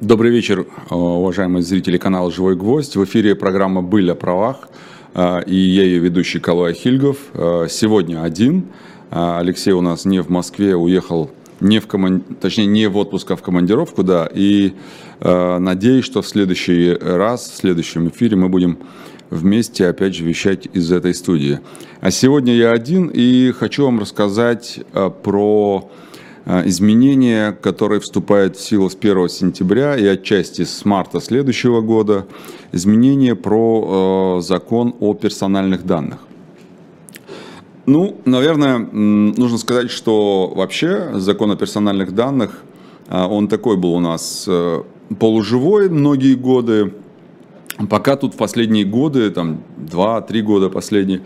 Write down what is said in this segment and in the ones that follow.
Добрый вечер, уважаемые зрители канала «Живой гвоздь». В эфире программа «Быль о правах» и я ее ведущий Калуя Хильгов. Сегодня один. Алексей у нас не в Москве, уехал не в коман... точнее не в отпуск, а в командировку, да. И надеюсь, что в следующий раз, в следующем эфире мы будем вместе опять же вещать из этой студии. А сегодня я один и хочу вам рассказать про Э, изменения, которые вступают в силу с 1 сентября и отчасти с марта следующего года, изменения про э, закон о персональных данных. Ну, наверное, нужно сказать, что вообще закон о персональных данных, э, он такой был у нас полуживой многие годы, пока тут последние годы, там 2-3 года последние,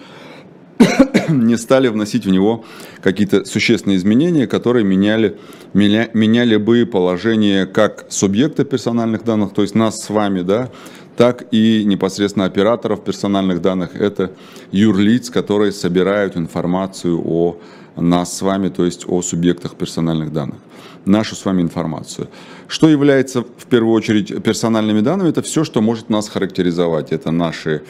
не стали вносить в него какие-то существенные изменения, которые меняли, меня, меняли бы положение как субъекта персональных данных, то есть нас с вами, да, так и непосредственно операторов персональных данных. Это юрлиц, которые собирают информацию о нас с вами, то есть о субъектах персональных данных, нашу с вами информацию. Что является в первую очередь персональными данными? Это все, что может нас характеризовать. Это наши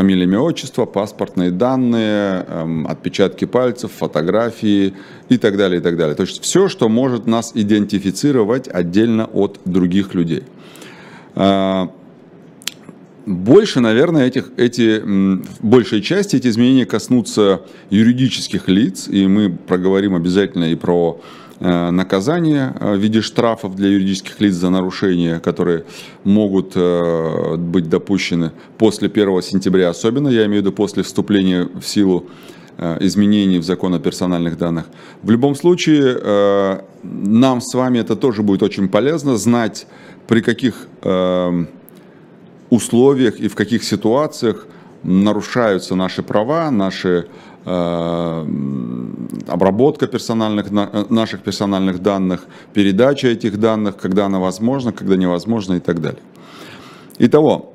фамилия, имя, отчество, паспортные данные, эм, отпечатки пальцев, фотографии и так далее, и так далее. То есть все, что может нас идентифицировать отдельно от других людей. А, больше, наверное, этих, эти, большей части эти изменения коснутся юридических лиц, и мы проговорим обязательно и про наказания э, в виде штрафов для юридических лиц за нарушения, которые могут э, быть допущены после 1 сентября, особенно, я имею в виду после вступления в силу изменений в закон о персональных данных. В любом случае, нам с вами это тоже будет очень полезно, знать, при каких условиях и в каких ситуациях нарушаются наши права, наши Э, обработка персональных, наших персональных данных, передача этих данных, когда она возможна, когда невозможна и так далее. Итого,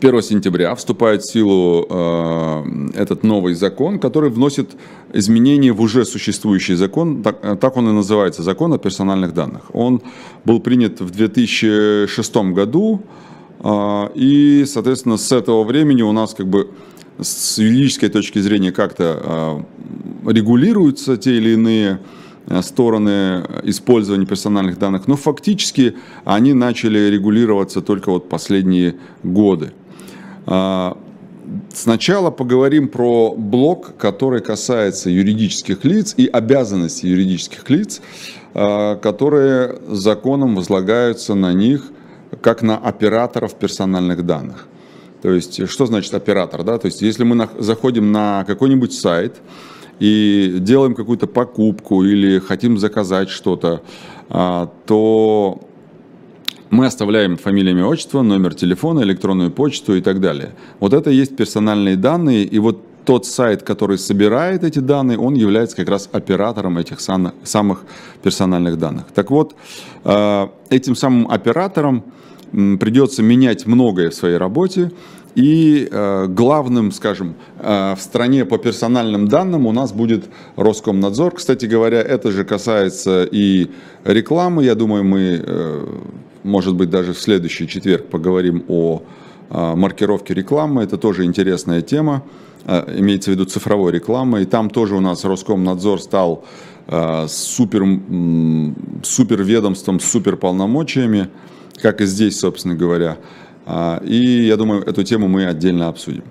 1 сентября вступает в силу э, этот новый закон, который вносит изменения в уже существующий закон, так, э, так он и называется, закон о персональных данных. Он был принят в 2006 году, э, и, соответственно, с этого времени у нас как бы с юридической точки зрения как-то а, регулируются те или иные а, стороны использования персональных данных, но фактически они начали регулироваться только вот последние годы. А, сначала поговорим про блок, который касается юридических лиц и обязанностей юридических лиц, которые законом возлагаются на них как на операторов персональных данных. То есть, что значит оператор? Да? То есть, если мы заходим на какой-нибудь сайт и делаем какую-то покупку или хотим заказать что-то, а, то мы оставляем фамилию, имя, отчество, номер телефона, электронную почту и так далее. Вот это есть персональные данные, и вот тот сайт, который собирает эти данные, он является как раз оператором этих самых персональных данных. Так вот, а, этим самым оператором придется менять многое в своей работе. И э, главным, скажем, э, в стране по персональным данным у нас будет Роскомнадзор. Кстати говоря, это же касается и рекламы. Я думаю, мы, э, может быть, даже в следующий четверг поговорим о маркировке рекламы. Это тоже интересная тема. Имеется в виду цифровой рекламы. И там тоже у нас Роскомнадзор стал супер, супер ведомством с супер полномочиями как и здесь, собственно говоря. А, и я думаю, эту тему мы отдельно обсудим.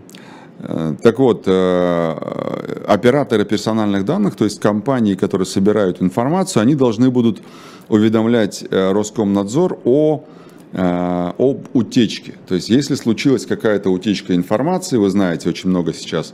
Э, так вот, э, операторы персональных данных, то есть компании, которые собирают информацию, они должны будут уведомлять э, Роскомнадзор о об утечке. То есть, если случилась какая-то утечка информации, вы знаете, очень много сейчас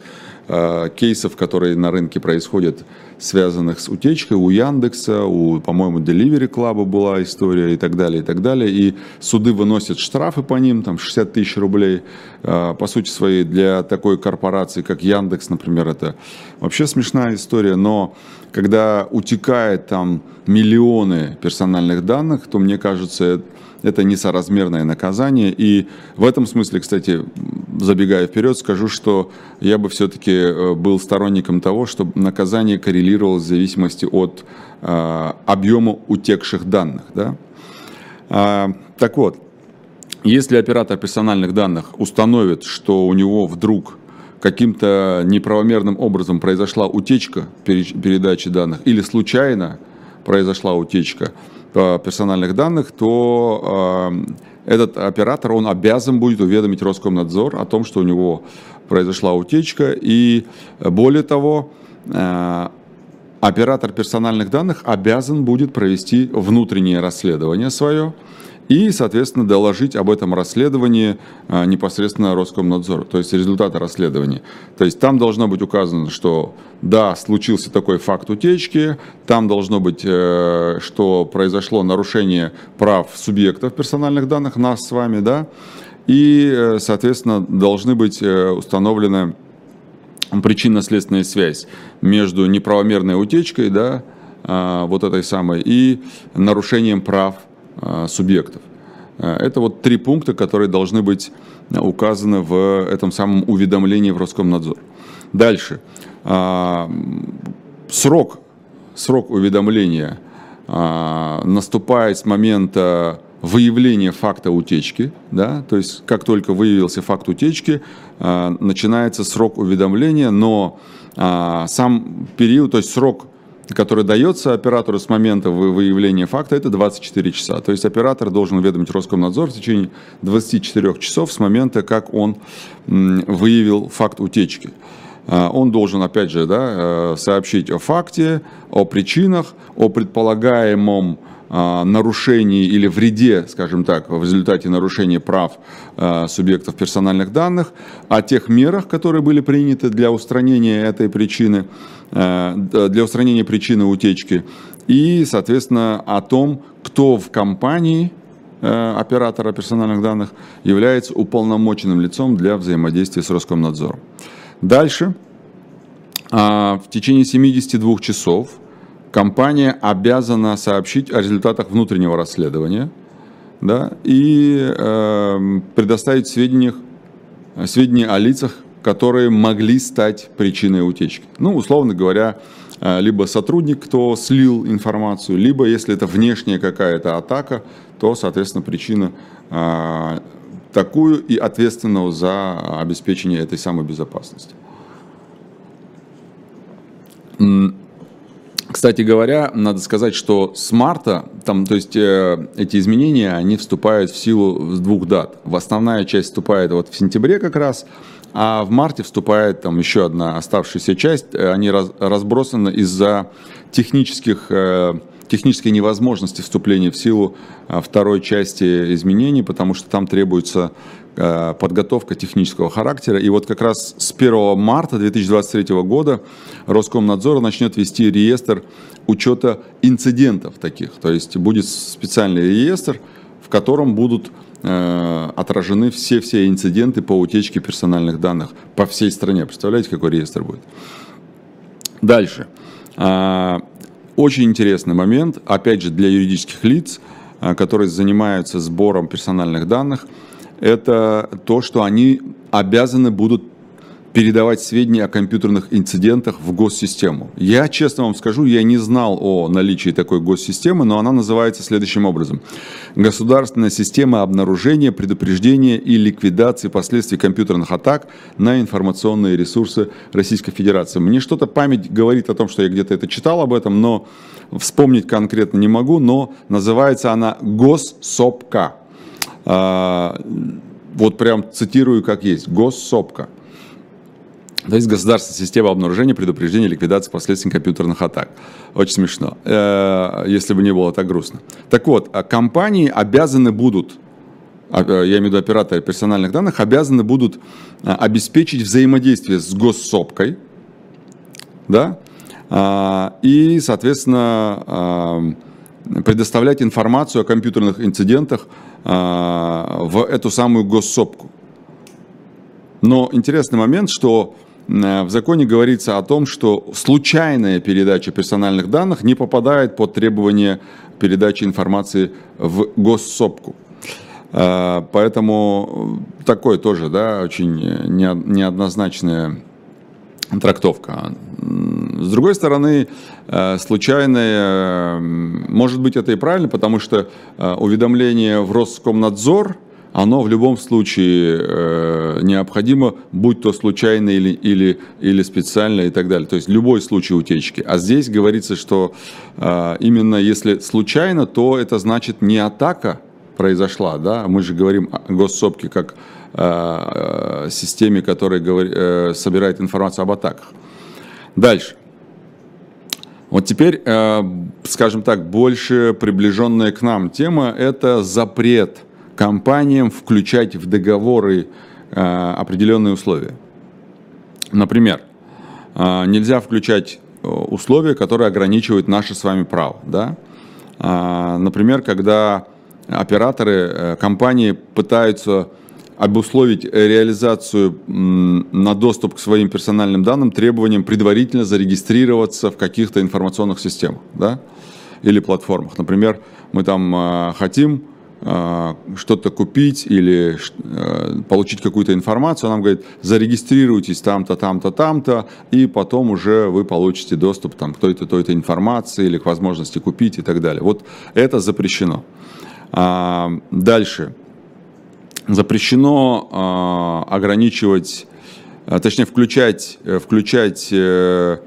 кейсов, которые на рынке происходят, связанных с утечкой. У Яндекса, у, по-моему, Delivery Club была история и так далее, и так далее. И суды выносят штрафы по ним, там 60 тысяч рублей. Э, по сути своей, для такой корпорации, как Яндекс, например, это вообще смешная история. Но когда утекает там миллионы персональных данных, то, мне кажется, это несоразмерное наказание. И в этом смысле, кстати, забегая вперед, скажу, что я бы все-таки э, был сторонником того, чтобы наказание коррелировалось в зависимости от э, объема утекших данных. Да? Так вот, если оператор персональных данных установит, что у него вдруг каким-то неправомерным образом произошла утечка передачи данных или случайно произошла утечка персональных данных, то этот оператор, он обязан будет уведомить Роскомнадзор о том, что у него произошла утечка. И более того, э, оператор персональных данных обязан будет провести внутреннее расследование свое, и, соответственно, доложить об этом расследовании а, непосредственно Роскомнадзору, то есть результаты расследования. То есть там должно быть указано, что да, случился такой факт утечки, там должно быть, э, что произошло нарушение прав субъектов персональных данных, нас с вами, да, и, э, соответственно, должны быть э, установлены причинно-следственная связь между неправомерной утечкой, да, а, вот этой самой, и нарушением прав субъектов. Э, это вот три пункта, которые должны быть указаны в этом самом уведомлении в Роскомнадзор. Дальше. А, срок, срок уведомления а, наступает с момента выявления факта утечки, да, то есть как только выявился факт утечки, а, начинается срок уведомления, но сам период, то есть срок который дается оператору с момента выявления факта, это 24 часа. То есть оператор должен уведомить Роскомнадзор в течение 24 часов с момента, как он выявил факт утечки. А, он должен, опять же, да, э, сообщить о факте, о причинах, о предполагаемом нарушении или вреде, скажем так, в результате нарушения прав а, субъектов персональных данных, о тех мерах, которые были приняты для устранения этой причины, а, для устранения причины утечки, и, соответственно, о том, кто в компании оператора персональных данных является уполномоченным лицом для взаимодействия с Роскомнадзором. Дальше, в течение 72 часов компания обязана сообщить о результатах внутреннего расследования да, и э, предоставить сведения, сведения о лицах, которые могли стать причиной утечки. Ну, условно говоря, э, либо сотрудник, кто слил информацию, либо если это внешняя какая-то атака, то, соответственно, причина э, такую и ответственного за обеспечение этой самой безопасности. Кстати говоря, надо сказать, что с марта, там, то есть э, эти изменения, они вступают в силу с двух дат. В основная часть вступает вот в сентябре как раз, а в марте вступает там еще одна оставшаяся часть. Они раз, разбросаны из-за технических э, технической невозможности вступления в силу а, второй части изменений, потому что там требуется подготовка технического характера. И вот как раз с 1 марта 2023 года Роскомнадзор начнет вести реестр учета инцидентов таких. То есть будет специальный реестр, в котором будут а, отражены все-все инциденты по утечке персональных данных по всей стране. Представляете, какой реестр будет? Дальше. Очень интересный момент, опять же, для юридических лиц, а, которые занимаются сбором персональных данных, это то, что они обязаны будут передавать сведения о компьютерных инцидентах в госсистему. Я, честно вам скажу, я не знал о наличии такой госсистемы, но она называется следующим образом. Государственная система обнаружения, предупреждения и ликвидации последствий компьютерных атак на информационные ресурсы Российской Федерации. Мне что-то память говорит о том, что я где-то это читал об этом, но вспомнить конкретно не могу, но называется она Госсопка. А, вот прям цитирую как есть. Госсопка. То есть государственная система обнаружения, предупреждения, ликвидации последствий компьютерных атак. Очень смешно, э, если бы не было так грустно. Так вот, а компании обязаны будут, а, э, я имею в виду операторы персональных данных, обязаны будут обеспечить взаимодействие с госсопкой, да, и, соответственно, предоставлять информацию о компьютерных инцидентах в эту самую госсопку. Но интересный момент, что в законе говорится о том, что случайная передача персональных данных не попадает под требования передачи информации в госсопку. Э, поэтому такой тоже, да, очень неоднозначная трактовка. С другой стороны, э, случайное, может быть, это и правильно, потому что уведомление в Роскомнадзор, оно в любом случае необходимо, будь то случайно или, или, или специально и так далее. То есть любой случай утечки. А здесь говорится, что именно если случайно, то это значит не атака произошла. Да? Мы же говорим о госсопке как Э, системе, которая э, собирает информацию об атаках. Дальше. Вот теперь, э, скажем так, больше приближенная к нам тема – это запрет компаниям включать в договоры определенные условия. Например, нельзя включать условия, которые ограничивают наше с вами право. Да? Например, когда операторы, компании пытаются обусловить реализацию на доступ к своим персональным данным требованием предварительно зарегистрироваться в каких-то информационных системах да? или платформах. Например, мы там а, хотим а, что-то купить или а, получить какую-то информацию, нам говорит, зарегистрируйтесь там-то, там-то, там-то, и потом уже вы получите доступ там, к той-то, той-то информации или к возможности купить и так далее. Вот это запрещено. Дальше запрещено э, ограничивать, э, точнее включать, э, включать э,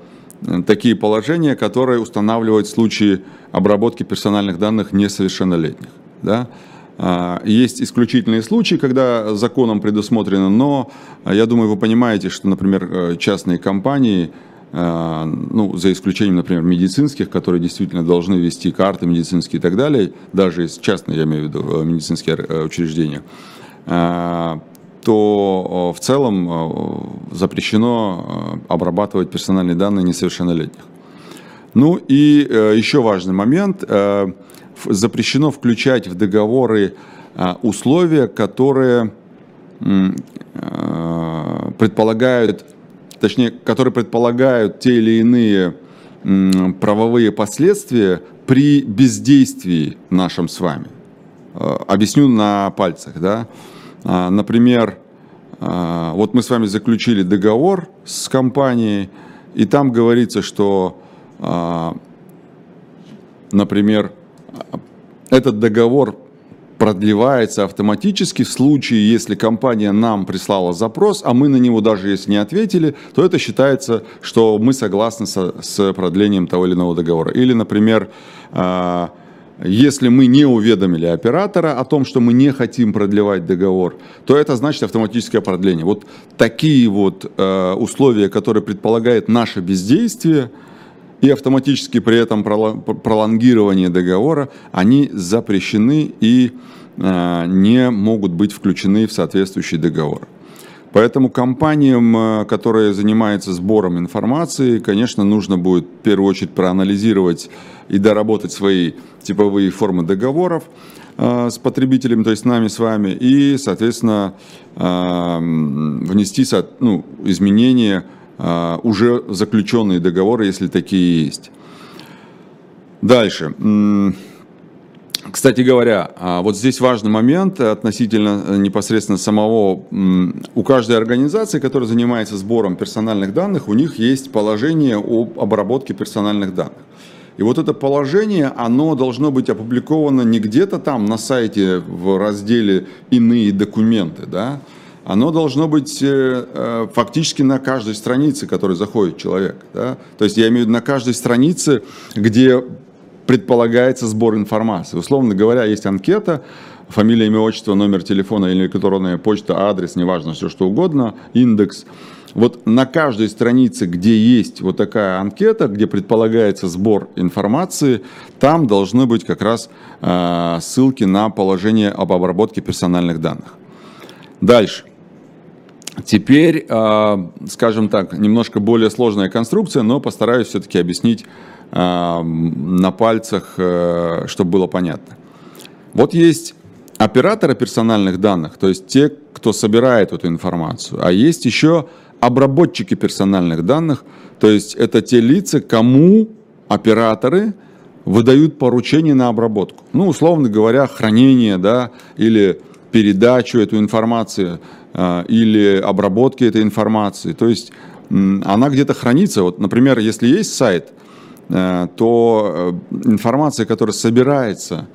такие положения, которые устанавливают случаи обработки персональных данных несовершеннолетних. Да? Э, есть исключительные случаи, когда законом предусмотрено, но я думаю, вы понимаете, что, например, э, частные компании, ну, за исключением, например, медицинских, которые действительно должны вести карты медицинские и так далее, даже частные, я имею в виду, медицинские учреждения, то э, в целом э, запрещено обрабатывать персональные данные несовершеннолетних. Ну и еще важный момент. Запрещено включать в договоры условия, которые предполагают, точнее, которые предполагают те или иные правовые последствия при бездействии нашем с вами. Объясню на пальцах, да. А, например, а, вот мы с вами заключили договор с компанией, и там говорится, что, а, например, этот договор продлевается автоматически в случае, если компания нам прислала запрос, а мы на него даже если не ответили, то это считается, что мы согласны со, с продлением того или иного договора. Или, например, если мы не уведомили оператора о том, что мы не хотим продлевать договор, то это значит автоматическое продление. Вот такие вот э, условия, которые предполагают наше бездействие и автоматически при этом пролонгирование договора, они запрещены и э, не могут быть включены в соответствующий договор. Поэтому компаниям, э, которые занимаются сбором информации, конечно, нужно будет в первую очередь проанализировать и доработать свои типовые формы договоров э, с потребителями, то есть нами, с вами, и, соответственно, э, внести ну, изменения уже заключенные договоры, если такие есть. Дальше. Кстати говоря, а, вот здесь важный момент относительно э, непосредственно самого, у каждой организации, которая занимается сбором персональных данных, у них есть положение об обработке персональных данных. И вот это положение, оно должно быть опубликовано не где-то там на сайте в разделе «Иные документы», да, оно должно быть э, э, фактически на каждой странице, которой заходит человек. Да? То есть я имею в виду на каждой странице, где предполагается сбор информации. Условно говоря, есть анкета, фамилия, имя, отчество, номер телефона или электронная почта, адрес, неважно, все что угодно, индекс. Вот на каждой странице, где есть вот такая анкета, где предполагается сбор информации, там должны быть как раз э, ссылки на положение об обработке персональных данных. Дальше. Теперь, э, скажем так, немножко более сложная конструкция, но постараюсь все-таки объяснить на пальцах, э, чтобы было понятно. Вот есть операторы персональных данных, то есть те, кто собирает эту информацию, а есть еще обработчики персональных данных, то есть это те лица, кому операторы выдают поручение на обработку. Ну, условно говоря, хранение, да, или передачу этой информации, э, или обработки этой информации. То есть она где-то хранится. Вот, например, если есть сайт, то информация, которая собирается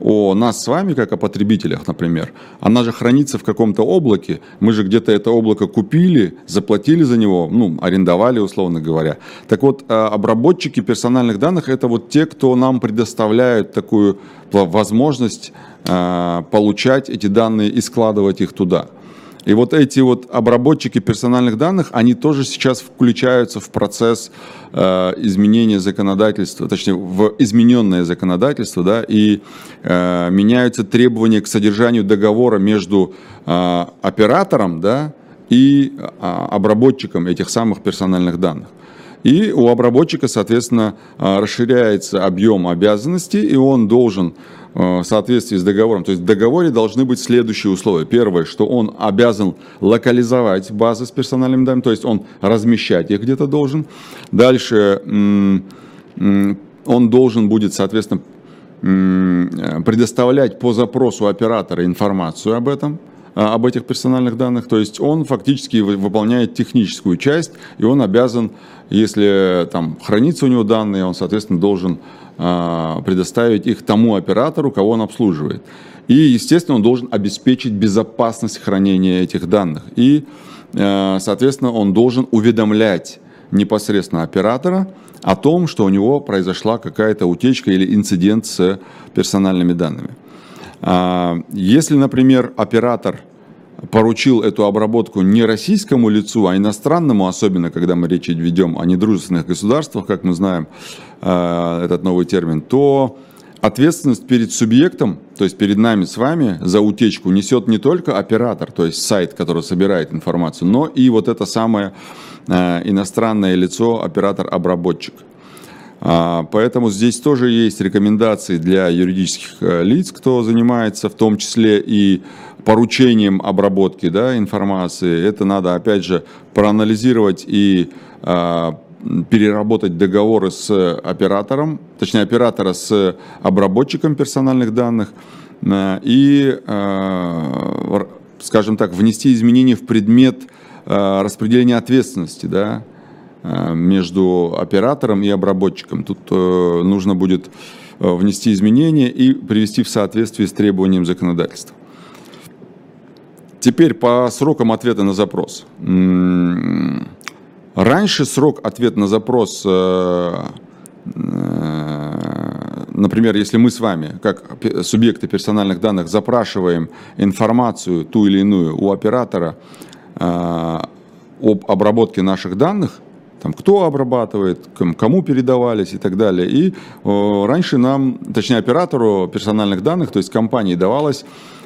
о нас с вами, как о потребителях, например, она же хранится в каком-то облаке, мы же где-то это облако купили, заплатили за него, ну, арендовали, условно говоря. Так вот, э, обработчики персональных данных – это вот те, кто нам предоставляют такую возможность э, получать эти данные и складывать их туда – и вот эти вот обработчики персональных данных, они тоже сейчас включаются в процесс э, изменения законодательства, точнее, в измененное законодательство, да, и э, меняются требования к содержанию договора между э, оператором, да, и э, обработчиком этих самых персональных данных. И у обработчика, соответственно, э, расширяется объем обязанностей, и он должен в соответствии с договором. То есть в договоре должны быть следующие условия. Первое, что он обязан локализовать базы с персональными данными, то есть он размещать их где-то должен. Дальше он должен будет, соответственно, предоставлять по запросу оператора информацию об этом об этих персональных данных. То есть он фактически выполняет техническую часть, и он обязан, если там хранится у него данные, он, соответственно, должен а, предоставить их тому оператору, кого он обслуживает. И, естественно, он должен обеспечить безопасность хранения этих данных. И, э, соответственно, он должен уведомлять непосредственно оператора о том, что у него произошла какая-то утечка или инцидент с персональными данными. А, если, например, оператор поручил эту обработку не российскому лицу, а иностранному, особенно когда мы речь ведем о недружественных государствах, как мы знаем этот новый термин, то ответственность перед субъектом, то есть перед нами с вами за утечку несет не только оператор, то есть сайт, который собирает информацию, но и вот это самое э, иностранное лицо, оператор-обработчик. А, поэтому здесь тоже есть рекомендации для юридических э, лиц, кто занимается в том числе и поручением обработки да, информации. Это надо, опять же, проанализировать и переработать договоры с оператором, точнее оператора с обработчиком персональных данных э, и, э, скажем так, внести изменения в предмет распределения ответственности, да, Э, между оператором и обработчиком. Тут э, нужно будет э, внести изменения и привести в соответствие с требованием законодательства. Теперь по срокам ответа на запрос. Раньше срок ответа на запрос, например, если мы с вами, как субъекты персональных данных, запрашиваем информацию ту или иную у оператора об обработке наших данных, там, кто обрабатывает, кому передавались и так далее. И о, раньше нам, точнее оператору персональных данных, то есть компании давалось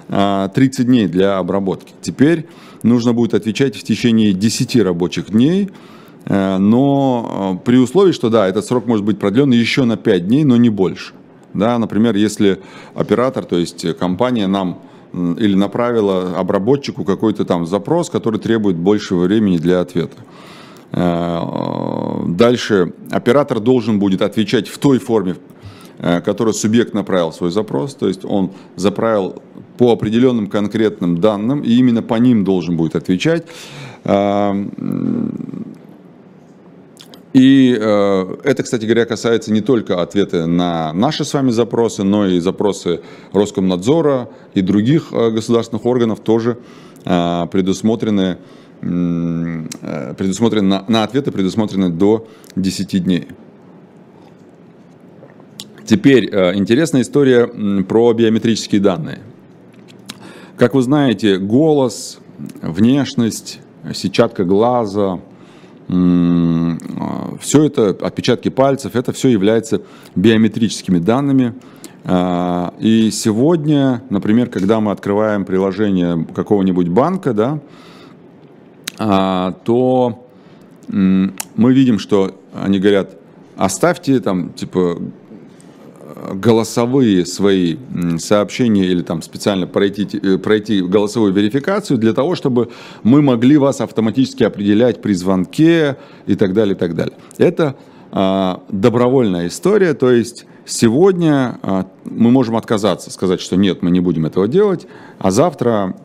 30 а, дней для обработки. Теперь нужно будет отвечать в течение 10 рабочих дней, э, но э, при условии, что да, этот срок может быть продлен еще на 5 дней, но не больше. Да, например, если оператор, то есть компания нам или направила обработчику какой-то там запрос, который требует большего времени для ответа. Э, дальше оператор должен будет отвечать в той форме, э, которой субъект направил свой запрос, то есть он заправил по определенным конкретным данным, и именно по ним должен будет отвечать. Э, и это, кстати говоря, касается не только ответа на наши с вами запросы, но и запросы Роскомнадзора и других государственных органов тоже предусмотрены Э, предусмотрено, на, на ответы предусмотрено до 10 дней. Теперь э, интересная история про биометрические данные. Как вы знаете, голос, внешность, сетчатка глаза, э, все это, отпечатки пальцев, это все является биометрическими данными. И сегодня, например, когда мы открываем приложение какого-нибудь банка, да, а, то мы видим, что они говорят, оставьте там, типа, голосовые свои сообщения или там специально пройти, э, пройти голосовую верификацию для того, чтобы мы могли вас автоматически определять при звонке и так далее, и так далее. Это а, добровольная история, то есть сегодня а, мы можем отказаться, сказать, что нет, мы не будем этого делать, а завтра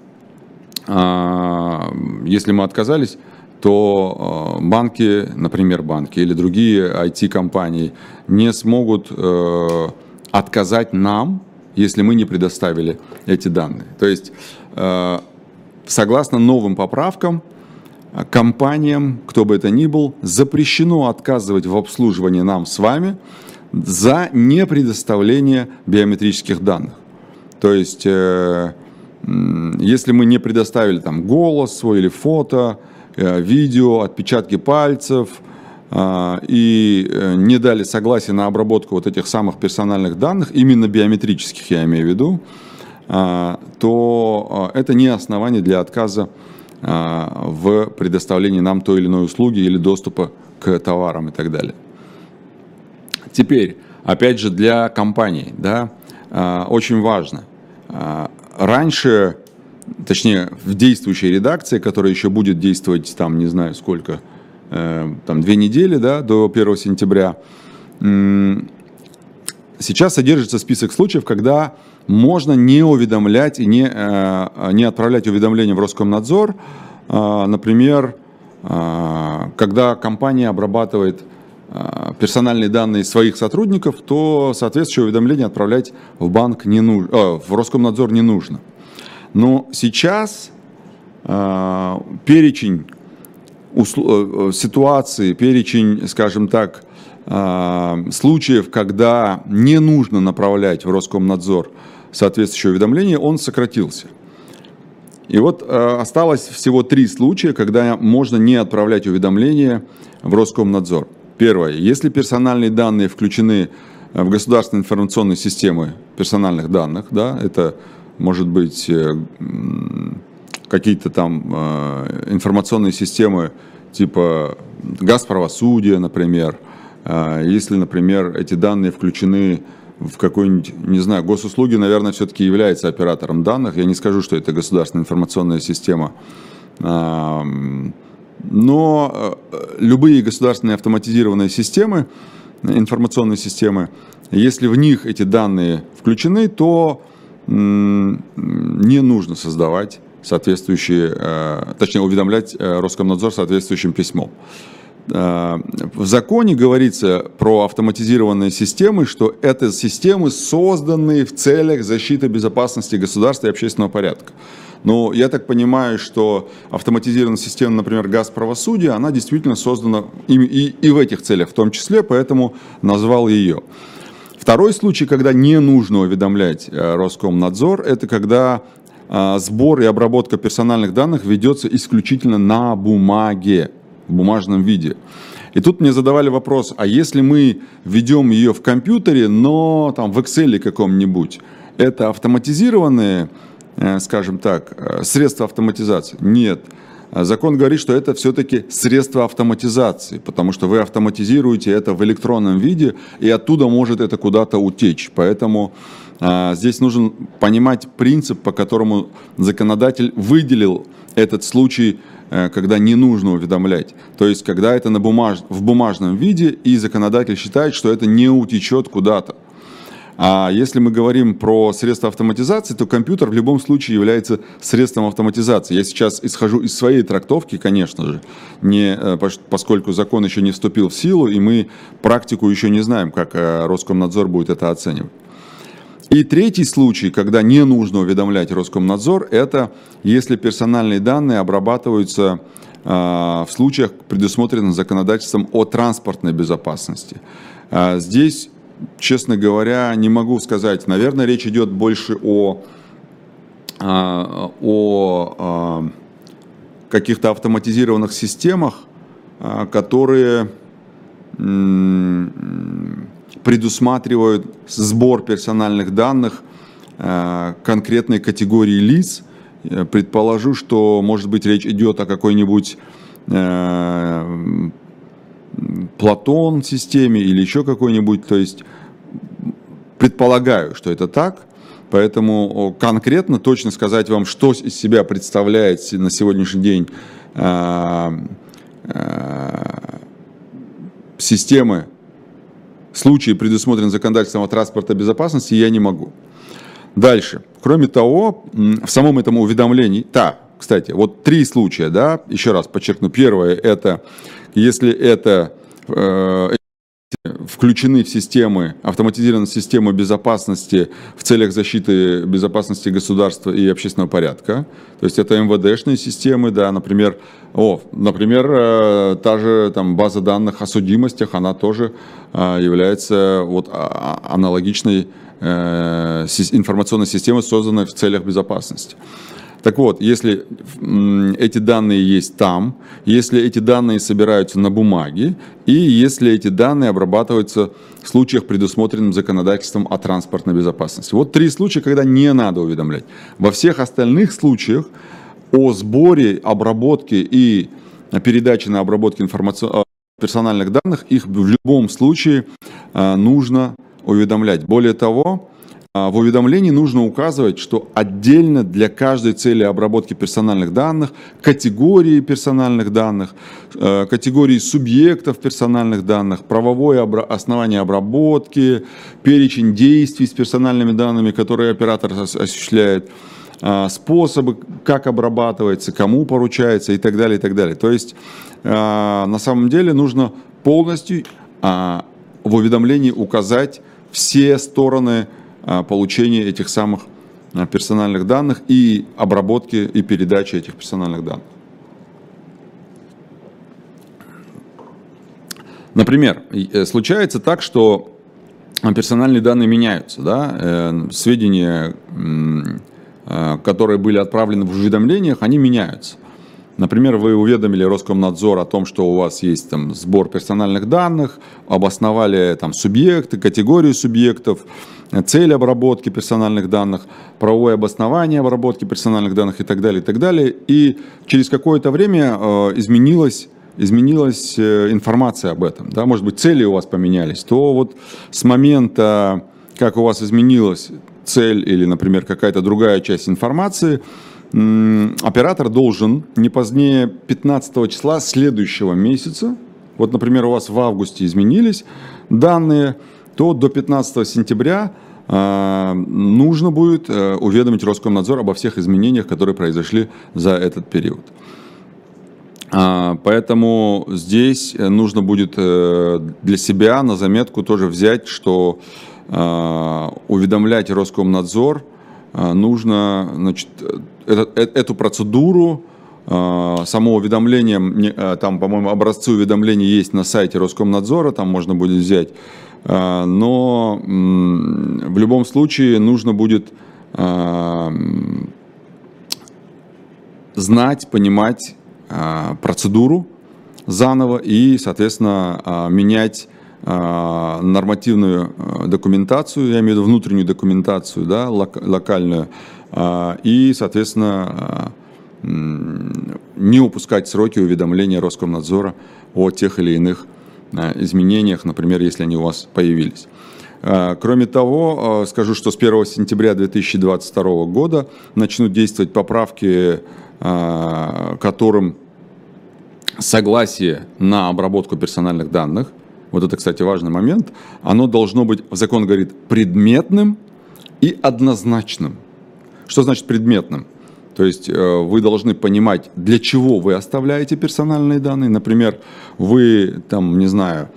а, если мы отказались, то банки, например, банки или другие IT-компании не смогут отказать нам, если мы не предоставили эти данные. То есть, согласно новым поправкам, компаниям, кто бы это ни был, запрещено отказывать в обслуживании нам с вами за непредоставление биометрических данных. То есть, э, если мы не предоставили там голос свой или фото, э, видео, отпечатки пальцев э, и не дали согласие на обработку вот этих самых персональных данных, именно биометрических я имею в виду, то это не основание для отказа в предоставлении нам той или иной услуги или доступа к товарам и так далее. Теперь, опять же, для компаний, да, очень важно. Раньше, точнее, в действующей редакции, которая еще будет действовать там, не знаю сколько, э, там две недели, да, до 1 сентября, сейчас содержится список случаев, когда можно не уведомлять и не, э, не отправлять уведомления в Роскомнадзор, э, например, когда компания обрабатывает персональные данные своих сотрудников, то соответствующее уведомление отправлять в банк не нужно, э, в Роскомнадзор не нужно. Но сейчас э, перечень э, ситуации, перечень, скажем так, э, случаев, когда не нужно направлять в Роскомнадзор соответствующее уведомление, он сократился. И вот э, осталось всего три случая, когда можно не отправлять уведомления в Роскомнадзор. Первое. Если персональные данные включены э, в государственные информационные системы персональных данных, да, это может быть э, какие-то там э, информационные системы типа газ правосудия, например, если, например, эти данные включены в какой-нибудь, не знаю, госуслуги, наверное, все-таки является оператором данных. Я не скажу, что это государственная информационная система но э, любые государственные автоматизированные системы, информационные системы, если в них эти данные включены, то не нужно создавать соответствующие, э, точнее уведомлять э, Роскомнадзор соответствующим письмом. В законе говорится про автоматизированные системы, что это системы, созданные в целях защиты безопасности государства и общественного порядка. Но я так понимаю, что автоматизированная система, например, газ правосудия, она действительно создана и, и, и в этих целях в том числе, поэтому назвал ее. Второй случай, когда не нужно уведомлять э, Роскомнадзор, это когда э, сбор и обработка персональных данных ведется исключительно на бумаге, в бумажном виде. И тут мне задавали вопрос, а если мы ведем ее в компьютере, но там в Excel каком-нибудь, это автоматизированные Э, скажем так, э, средства автоматизации. Нет. Закон говорит, что это все-таки средство автоматизации, потому что вы автоматизируете это в электронном виде, и оттуда может это куда-то утечь. Поэтому а, здесь нужно понимать принцип, по которому законодатель выделил этот случай, а, когда не нужно уведомлять. То есть, когда это на бумаж... в бумажном виде, и законодатель считает, что это не утечет куда-то. А если мы говорим про средства автоматизации, то компьютер в любом случае является средством автоматизации. Я сейчас исхожу из своей трактовки, конечно же, не, э, поскольку закон еще не вступил в силу, и мы практику еще не знаем, как э, Роскомнадзор будет это оценивать. И третий случай, когда не нужно уведомлять Роскомнадзор, это если персональные данные обрабатываются э, в случаях, предусмотренных законодательством о транспортной безопасности. Здесь честно говоря, не могу сказать. Наверное, речь идет больше о, а, о а, каких-то автоматизированных системах, а, которые предусматривают сбор персональных данных конкретной категории лиц. Предположу, что, может быть, речь идет о какой-нибудь Платон системе или еще какой-нибудь. То есть предполагаю, что это так. Поэтому конкретно точно сказать вам, что из себя представляет на сегодняшний день э, э, системы, случаи, предусмотренные законодательством о транспорта безопасности, я не могу. Дальше. Кроме того, в самом этом уведомлении, да, кстати, вот три случая, да, еще раз подчеркну. Первое, это если это э, включены в системы, автоматизированные системы безопасности в целях защиты безопасности государства и общественного порядка. То есть это МВДшные системы, да, например, о, например, э, та же там, база данных о судимостях, она тоже э, является вот, а, а, аналогичной э, информационной системой, созданной в целях безопасности. Так вот, если эти данные есть там, если эти данные собираются на бумаге, и если эти данные обрабатываются в случаях, предусмотренных законодательством о транспортной безопасности. Вот три случая, когда не надо уведомлять. Во всех остальных случаях о сборе, обработке и передаче на обработке информационных персональных данных, их в любом случае а, нужно уведомлять. Более того, в уведомлении нужно указывать, что отдельно для каждой цели обработки персональных данных, категории персональных данных, э, категории субъектов персональных данных, правовое основание обработки, перечень действий с персональными данными, которые оператор осуществляет, а, способы, как обрабатывается, кому поручается и так далее, и так далее. То есть а, на самом деле нужно полностью в уведомлении указать все стороны а, получения этих самых а, персональных данных и обработки и передачи этих персональных данных. Например, э, случается так, что персональные данные меняются, да, э, сведения, а, которые были отправлены в уведомлениях, они меняются. Например, вы уведомили Роскомнадзор о том, что у вас есть там сбор персональных данных, обосновали там субъекты, категорию субъектов, цель обработки персональных данных, правовое обоснование обработки персональных данных и так далее, и так далее. И через какое-то время э, изменилась изменилась э, информация об этом, да, может быть, цели у вас поменялись, то вот с момента, как у вас изменилась цель или, например, какая-то другая часть информации, оператор должен не позднее 15 числа следующего месяца, вот, например, у вас в августе изменились данные, то до 15 сентября э, нужно будет э, уведомить Роскомнадзор обо всех изменениях, которые произошли за этот период. А, поэтому здесь нужно будет э, для себя на заметку тоже взять, что уведомлять Роскомнадзор нужно значит, эту процедуру само уведомление, там, по-моему, образцы уведомлений есть на сайте Роскомнадзора, там можно будет взять но в любом случае нужно будет а, знать, понимать а, процедуру заново и, соответственно, менять нормативную документацию, я имею в виду внутреннюю документацию, да, локальную, и, соответственно, не упускать сроки уведомления Роскомнадзора о тех или иных изменениях, например, если они у вас появились. А, кроме того, а, скажу, что с 1 сентября 2022 года начнут действовать поправки, которым согласие на обработку персональных данных, вот это, кстати, важный момент, оно должно быть, закон говорит, предметным и однозначным. Что значит предметным? То есть э, вы должны понимать, для чего вы оставляете персональные данные. Например, вы там, не знаю,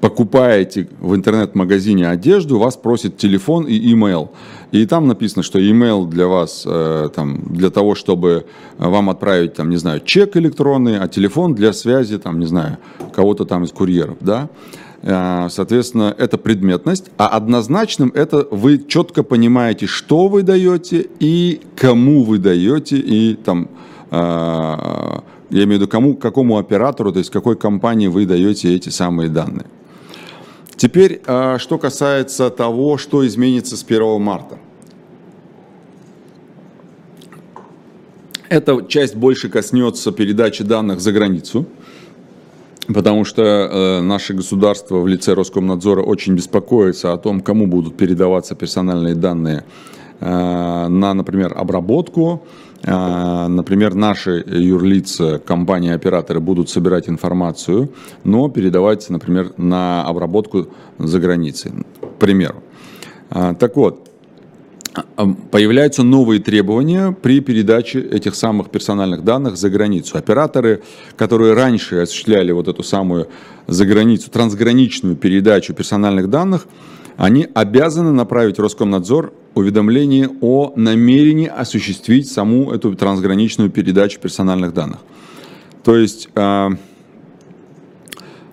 покупаете в интернет-магазине одежду, вас просит телефон и имейл. И там написано, что имейл для вас, э, там, для того, чтобы вам отправить, там, не знаю, чек электронный, а телефон для связи, там, не знаю, кого-то там из курьеров, да. Э, соответственно, это предметность, а однозначным это вы четко понимаете, что вы даете и кому вы даете, и там, э, я имею в виду, кому, какому оператору, то есть какой компании вы даете эти самые данные. Теперь, э, что касается того, что изменится с 1 марта. Эта часть больше коснется передачи данных за границу потому что э, наше государство в лице Роскомнадзора очень беспокоится о том, кому будут передаваться персональные данные э, на, например, обработку. Э, например, наши юрлица, компании-операторы будут собирать информацию, но передавать, например, на обработку за границей, к примеру. Э, так вот, появляются новые требования при передаче этих самых персональных данных за границу. Операторы, которые раньше осуществляли вот эту самую за границу, трансграничную передачу персональных данных, они обязаны направить Роскомнадзор уведомление о намерении осуществить саму эту трансграничную передачу персональных данных. То есть а,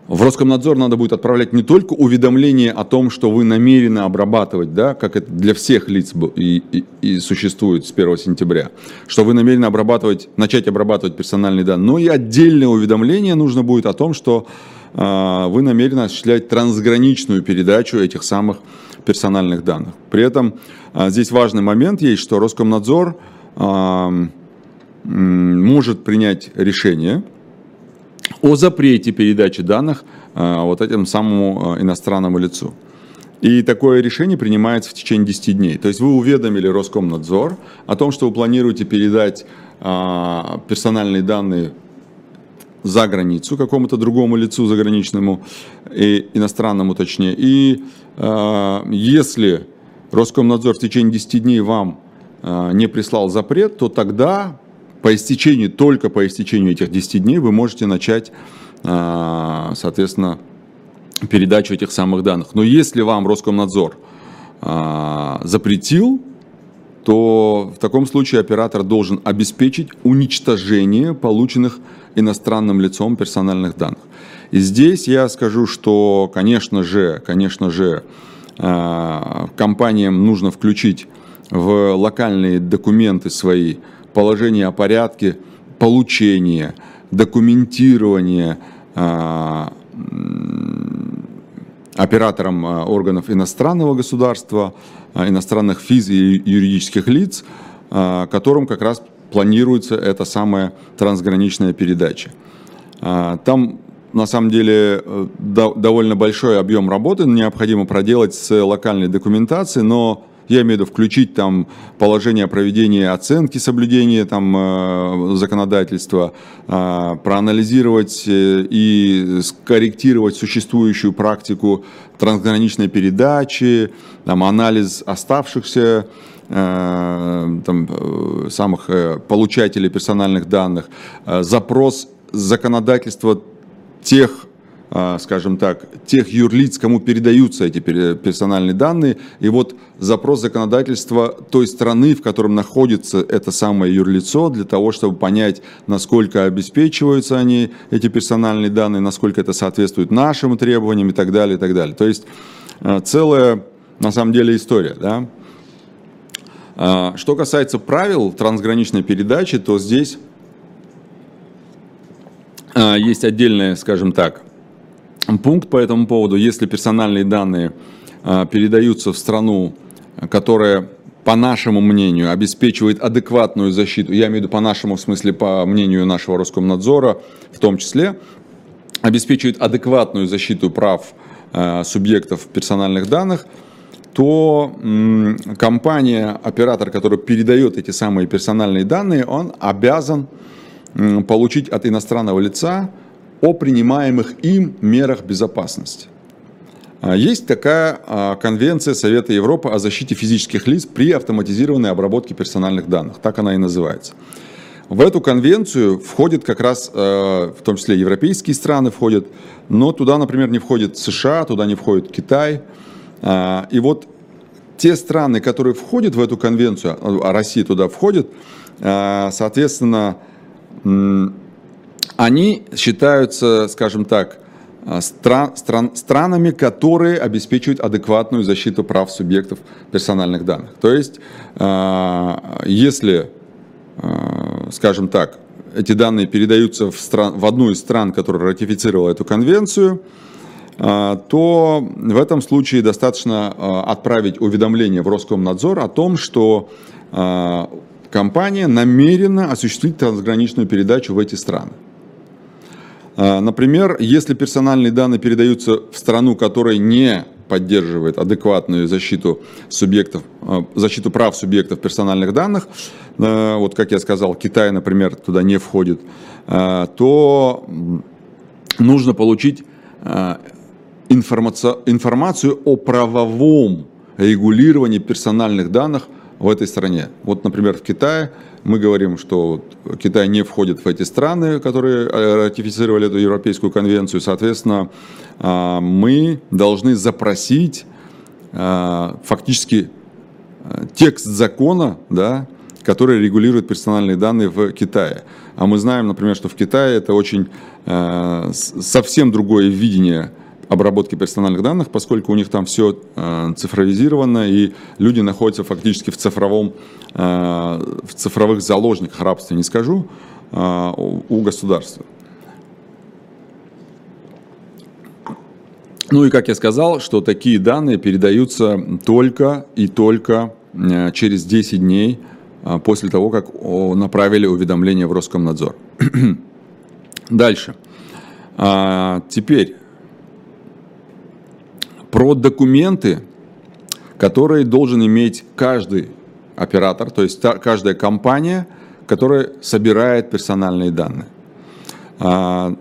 в Роскомнадзор надо будет отправлять не только уведомление о том, что вы намерены обрабатывать, да, как это для всех лиц и, и, и существует с 1 сентября, что вы намерены обрабатывать, начать обрабатывать персональные данные, но и отдельное уведомление нужно будет о том, что э, вы намерены осуществлять трансграничную передачу этих самых персональных данных. При этом э, здесь важный момент есть, что Роскомнадзор э, может принять решение, о запрете передачи данных э, вот этим самому э, иностранному лицу. И такое решение принимается в течение 10 дней. То есть вы уведомили Роскомнадзор о том, что вы планируете передать э, персональные данные за границу какому-то другому лицу заграничному, и иностранному точнее. И если Роскомнадзор в течение 10 дней вам не прислал запрет, то тогда по истечении, только по истечению этих 10 дней вы можете начать, а, соответственно, передачу этих самых данных. Но если вам Роскомнадзор а, запретил, то в таком случае оператор должен обеспечить уничтожение полученных иностранным лицом персональных данных. И здесь я скажу, что, конечно же, конечно же, а, компаниям нужно включить в локальные документы свои положение о порядке получения, документирования а, оператором а, органов иностранного государства, а, иностранных физ и юридических лиц, которым как раз планируется эта самая трансграничная передача. Там на самом деле э, довольно большой объем работы необходимо проделать с локальной документацией, но я имею в виду включить там положение о проведении оценки соблюдения там э, законодательства, э, проанализировать э, и скорректировать существующую практику трансграничной передачи, там, анализ оставшихся там, самых получателей персональных данных, запрос законодательства тех а, скажем так, тех юрлиц, кому передаются эти персональные данные, и вот запрос законодательства той страны, в котором находится это самое юрлицо, для того, чтобы понять, насколько обеспечиваются они, эти персональные данные, насколько это соответствует нашим требованиям и так далее, и так далее. То есть а, целая, на самом деле, история, да. А, что касается правил трансграничной передачи, то здесь есть отдельная, скажем так, пункт по этому поводу. Если персональные данные а, передаются в страну, которая, по нашему мнению, обеспечивает адекватную защиту, я имею в виду по нашему, в смысле, по мнению нашего Роскомнадзора в том числе, обеспечивает адекватную защиту прав а, субъектов персональных данных, то компания, оператор, который передает эти самые персональные данные, он обязан получить от иностранного лица о принимаемых им мерах безопасности. А, есть такая а, конвенция Совета Европы о защите физических лиц при автоматизированной обработке персональных данных. Так она и называется. В эту конвенцию входят как раз, а, в том числе европейские страны входят, но туда, например, не входит США, туда не входит Китай. И вот те страны, которые входят в эту конвенцию, а Россия туда входит, соответственно, они считаются, скажем так, а, стран, стран, странами, которые обеспечивают адекватную защиту прав субъектов персональных данных. То есть, а, если, а, скажем так, эти данные передаются в, стран, в одну из стран, которая ратифицировала эту конвенцию, то в этом случае достаточно отправить уведомление в Роскомнадзор о том, что компания намерена осуществить трансграничную передачу в эти страны. А, например, если персональные данные передаются в страну, которая не поддерживает адекватную защиту субъектов, а, защиту прав субъектов персональных данных, а, вот как я сказал, Китай, например, туда не входит, то нужно получить информацию о правовом регулировании персональных данных в этой стране. Вот, например, в Китае мы говорим, что Китай не входит в эти страны, которые э, ратифицировали эту Европейскую конвенцию. Соответственно, а, мы должны запросить а, фактически э, текст закона, да, который регулирует персональные данные в Китае. А мы знаем, например, что в Китае это очень э, совсем другое видение обработки персональных данных, поскольку у них там все э, цифровизировано, и люди находятся фактически в, цифровом, э, в цифровых заложниках, рабства не скажу, э, у государства. Ну и как я сказал, что такие данные передаются только и только через 10 дней после того, как направили уведомление в Роскомнадзор. Дальше. Теперь про документы, которые должен иметь каждый оператор, то есть каждая компания, которая собирает персональные данные. А,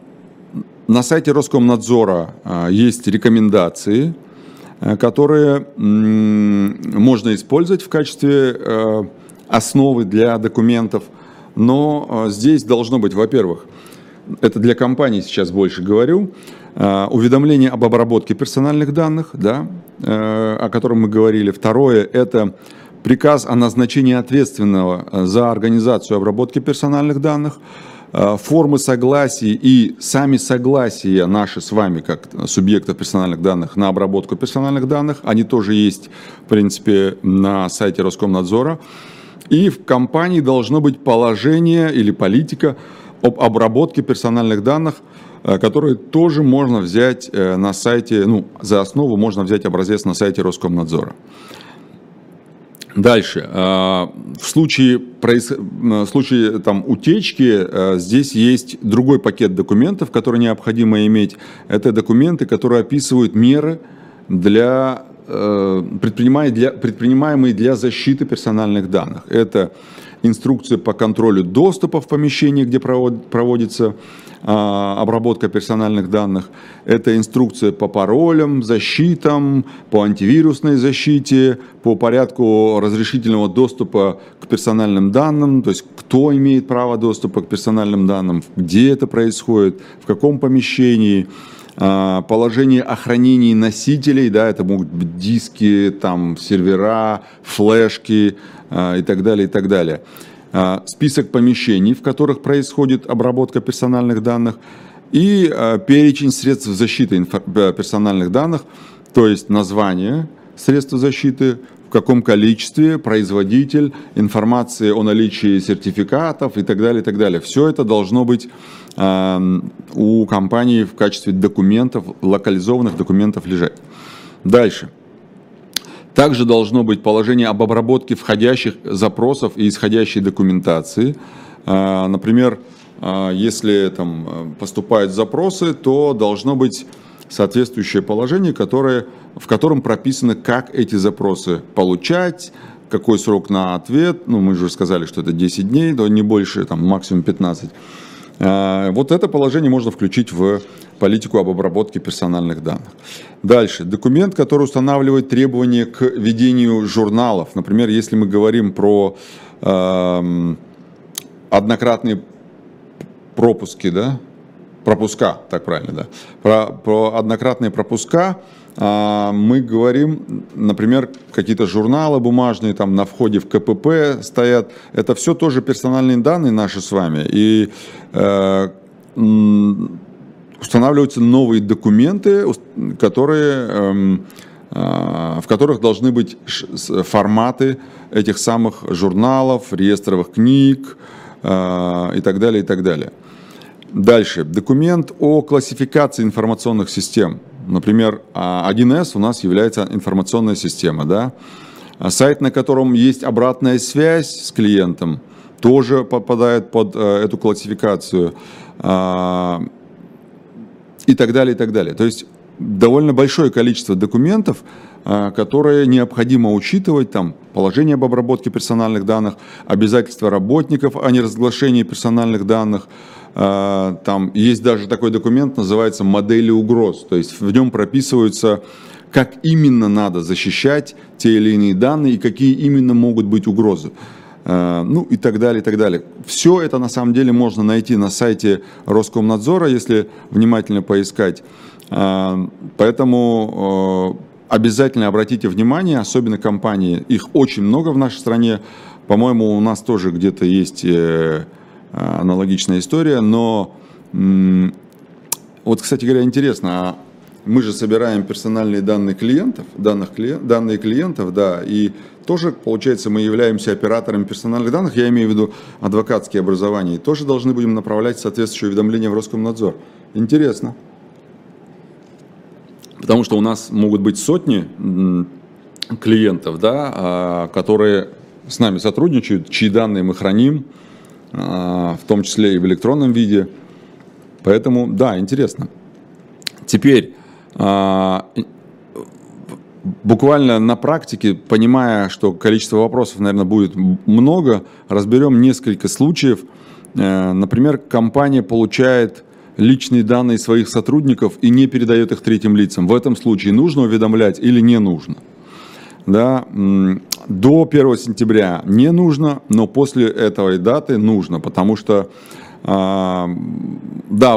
на сайте Роскомнадзора а, есть рекомендации, а, которые можно использовать в качестве основы для документов, но здесь должно быть, во-первых, это для компаний сейчас больше говорю, уведомление об обработке персональных данных, да, э, о котором мы говорили. Второе – это приказ о назначении ответственного э, за организацию обработки персональных данных, формы согласий и сами согласия наши с вами, как субъектов персональных данных, на обработку персональных данных, они тоже есть, в принципе, на сайте Роскомнадзора. И в компании должно быть положение или политика об обработке персональных данных – Э, которые тоже можно взять э, на сайте, ну, за основу можно взять образец на сайте Роскомнадзора. Дальше. Э, в случае, в случае там, утечки здесь есть другой пакет документов, который необходимо иметь. Это документы, которые описывают меры для предпринимаемые для защиты персональных данных. Это инструкция по контролю доступа в помещении, где проводится обработка персональных данных. Это инструкция по паролям, защитам, по антивирусной защите, по порядку разрешительного доступа к персональным данным, то есть кто имеет право доступа к персональным данным, где это происходит, в каком помещении а, положение о хранении носителей, да, это могут быть диски, там, сервера, флешки а, и так далее, и так далее. А, список помещений, в которых происходит обработка персональных данных, и а, перечень средств защиты э, персональных данных, то есть название средства защиты, в каком количестве, производитель, информация о наличии сертификатов и так далее, и так далее. Все это должно быть у компании в качестве документов, локализованных документов лежать. Дальше. Также должно быть положение об обработке входящих запросов и исходящей документации. А, например, а, если там поступают запросы, то должно быть соответствующее положение, которое, в котором прописано, как эти запросы получать, какой срок на ответ. Ну, мы же сказали, что это 10 дней, но не больше, там, максимум 15. А, вот это положение можно включить в политику об обработке персональных данных. Дальше. Документ, который устанавливает требования к ведению журналов. Например, если мы говорим про э, однократные пропуски, да, пропуска, так правильно, да, про, про однократные пропуска, а, мы говорим, например, какие-то журналы бумажные там на входе в КПП стоят. Это все тоже персональные данные наши с вами. И э, устанавливаются новые документы, которые, э, э, в которых должны быть форматы этих самых журналов, реестровых книг э, и так далее, и так далее. Дальше. Документ о классификации информационных систем. Например, 1С у нас является информационная система, да? А сайт, на котором есть обратная связь с клиентом, тоже попадает под э, эту классификацию а, и так далее, и так далее. То есть довольно большое количество документов, а, которые необходимо учитывать, там, положение об обработке персональных данных, обязательства работников о неразглашении персональных данных, там есть даже такой документ, называется «Модели угроз», то есть в нем прописываются как именно надо защищать те или иные данные и какие именно могут быть угрозы. Э, ну и так далее, и так далее. Все это на самом деле можно найти на сайте Роскомнадзора, если внимательно поискать. Э, поэтому э, обязательно обратите внимание, особенно компании, их очень много в нашей стране. По-моему, у нас тоже где-то есть аналогичная история, но вот, кстати говоря, интересно, а мы же собираем персональные данные клиентов, данных клиент, данные клиентов, да, и тоже, получается, мы являемся операторами персональных данных, я имею в виду адвокатские образования, и тоже должны будем направлять соответствующие уведомления в Роскомнадзор. Интересно. Потому что у нас могут быть сотни клиентов, да, а, которые с нами сотрудничают, чьи данные мы храним, а, в том числе и в электронном виде. Поэтому, да, интересно. Теперь, буквально на практике, понимая, что количество вопросов, наверное, будет много, разберем несколько случаев. Э, например, компания получает личные данные своих сотрудников и не передает их третьим лицам. В этом случае нужно уведомлять или не нужно? Да, до 1 сентября не нужно, но после этой даты нужно, потому что а, да,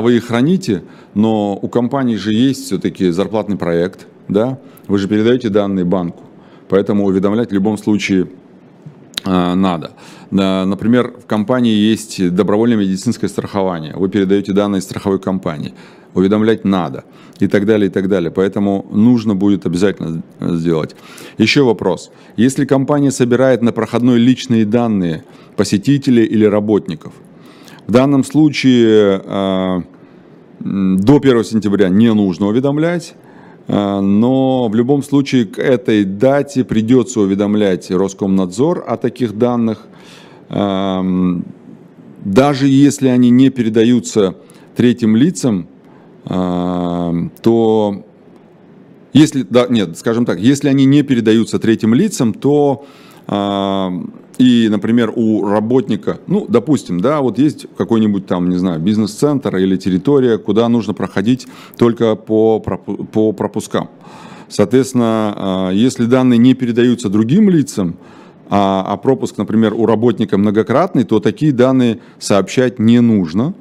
вы их храните, но у компании же есть все-таки зарплатный проект, да, вы же передаете данные банку, поэтому уведомлять в любом случае а, надо. Например, в компании есть добровольное медицинское страхование, вы передаете данные страховой компании, уведомлять надо и так далее, и так далее. Поэтому нужно будет обязательно сделать. Еще вопрос. Если компания собирает на проходной личные данные посетителей или работников – в данном случае э, до 1 сентября не нужно уведомлять, э, но в любом случае к этой дате придется уведомлять Роскомнадзор о таких данных, эм, даже если они не передаются третьим лицам, то если, да, нет, скажем так, если они не передаются третьим лицам, то и, например, у работника, ну, допустим, да, вот есть какой-нибудь там, не знаю, бизнес-центр или территория, куда нужно проходить только по, по пропускам. Соответственно, а, если данные не передаются другим лицам, а, а пропуск, например, у работника многократный, то такие данные сообщать не нужно.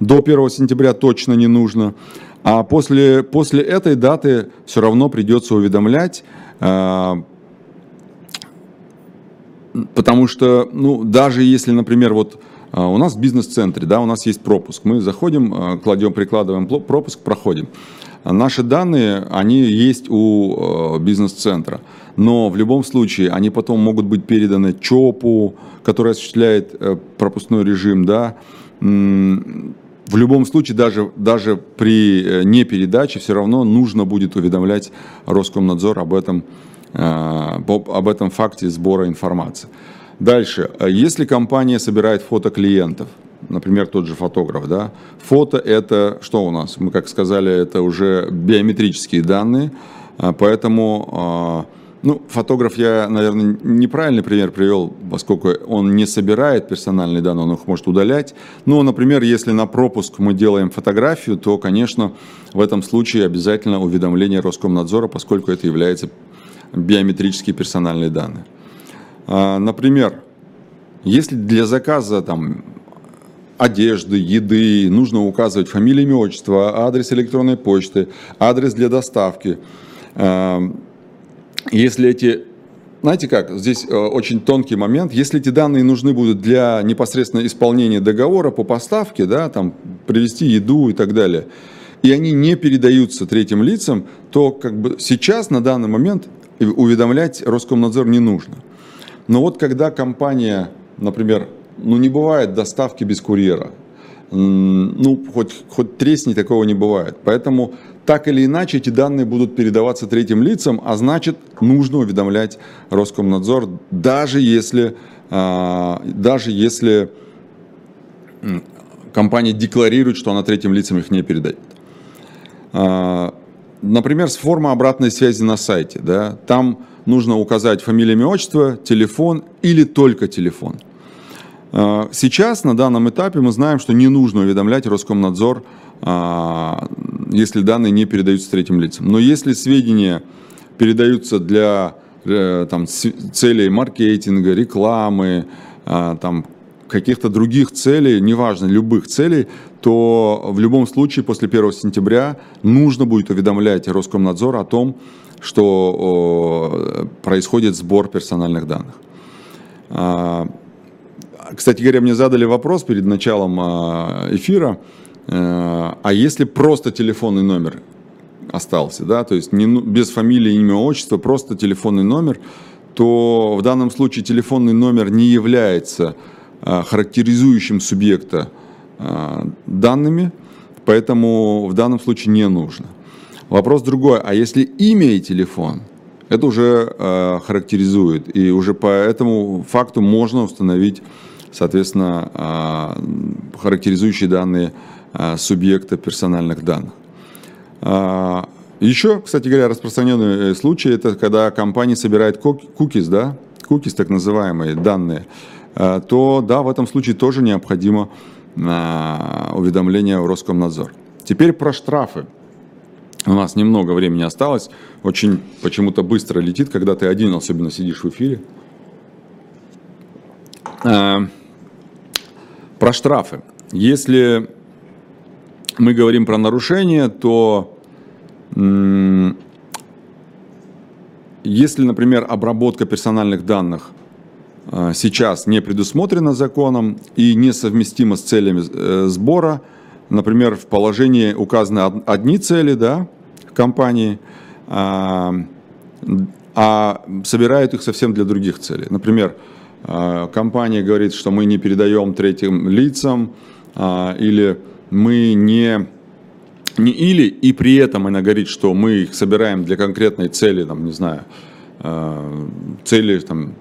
До 1 сентября точно не нужно. А после, после этой даты все равно придется уведомлять а, Потому что, ну, даже если, например, вот а, у нас в бизнес-центре, да, у нас есть пропуск, мы заходим, а, кладем, прикладываем пропуск, проходим. Наши данные, они есть у а, бизнес-центра, но в любом случае они потом могут быть переданы ЧОПу, который осуществляет э, пропускной режим, да, в любом случае, даже, даже при э, непередаче, все равно нужно будет уведомлять Роскомнадзор об этом об этом факте сбора информации. Дальше, если компания собирает фото клиентов, например, тот же фотограф, да, фото это что у нас? Мы, как сказали, это уже биометрические данные, э, поэтому, э, ну, фотограф я, наверное, неправильный пример привел, поскольку он не собирает персональные данные, он их может удалять. Но, например, если на пропуск мы делаем фотографию, то, конечно, в этом случае обязательно уведомление Роскомнадзора, поскольку это является биометрические персональные данные. А, например, если для заказа там, одежды, еды нужно указывать фамилию, имя, отчество, адрес электронной почты, адрес для доставки, а, если эти знаете как, здесь э, очень тонкий момент. Если эти данные нужны будут для непосредственно исполнения договора по поставке, да, там, привезти еду и так далее, и они не передаются третьим лицам, то как бы сейчас, на данный момент, уведомлять Роскомнадзор не нужно. Но вот когда компания, например, ну не бывает доставки без курьера, ну хоть, хоть тресни такого не бывает. Поэтому так или иначе эти данные будут передаваться третьим лицам, а значит нужно уведомлять Роскомнадзор, даже если, а, даже если компания декларирует, что она третьим лицам их не передает. Например, с формы обратной связи на сайте. Да, там нужно указать фамилию, имя, отчество, телефон или только телефон. А, сейчас, на данном этапе, мы знаем, что не нужно уведомлять Роскомнадзор, а, если данные не передаются третьим лицам. Но если сведения передаются для э, там, целей маркетинга, рекламы, а, там, каких-то других целей, неважно, любых целей, то в любом случае после 1 сентября нужно будет уведомлять Роскомнадзор о том, что происходит сбор персональных данных. А, кстати говоря, мне задали вопрос перед началом а, эфира, э, а если просто телефонный номер остался, да, то есть не, ну, без фамилии, имя, отчества, просто телефонный номер, то в данном случае телефонный номер не является а, характеризующим субъекта данными, поэтому в данном случае не нужно. Вопрос другой, а если имя и телефон, это уже э, характеризует, и уже по этому факту можно установить соответственно, а, характеризующие данные а, субъекта персональных данных. А, Еще, кстати говоря, распространенный э, случай, это когда компания собирает кукис, да, кукис, так называемые данные, то да, в этом случае тоже необходимо уведомление в Роскомнадзор. Теперь про штрафы. У нас немного времени осталось, очень почему-то быстро летит, когда ты один особенно сидишь в эфире. Про штрафы. Если мы говорим про нарушения, то если, например, обработка персональных данных а, сейчас не предусмотрена законом и несовместима с целями э, сбора, например, в положении указаны одни цели да, компании, а, а собирают их совсем для других целей. Например, а, компания говорит, что мы не передаем третьим лицам, а, или мы не, не или, и при этом она говорит, что мы их собираем для конкретной цели, там, не знаю, цели там,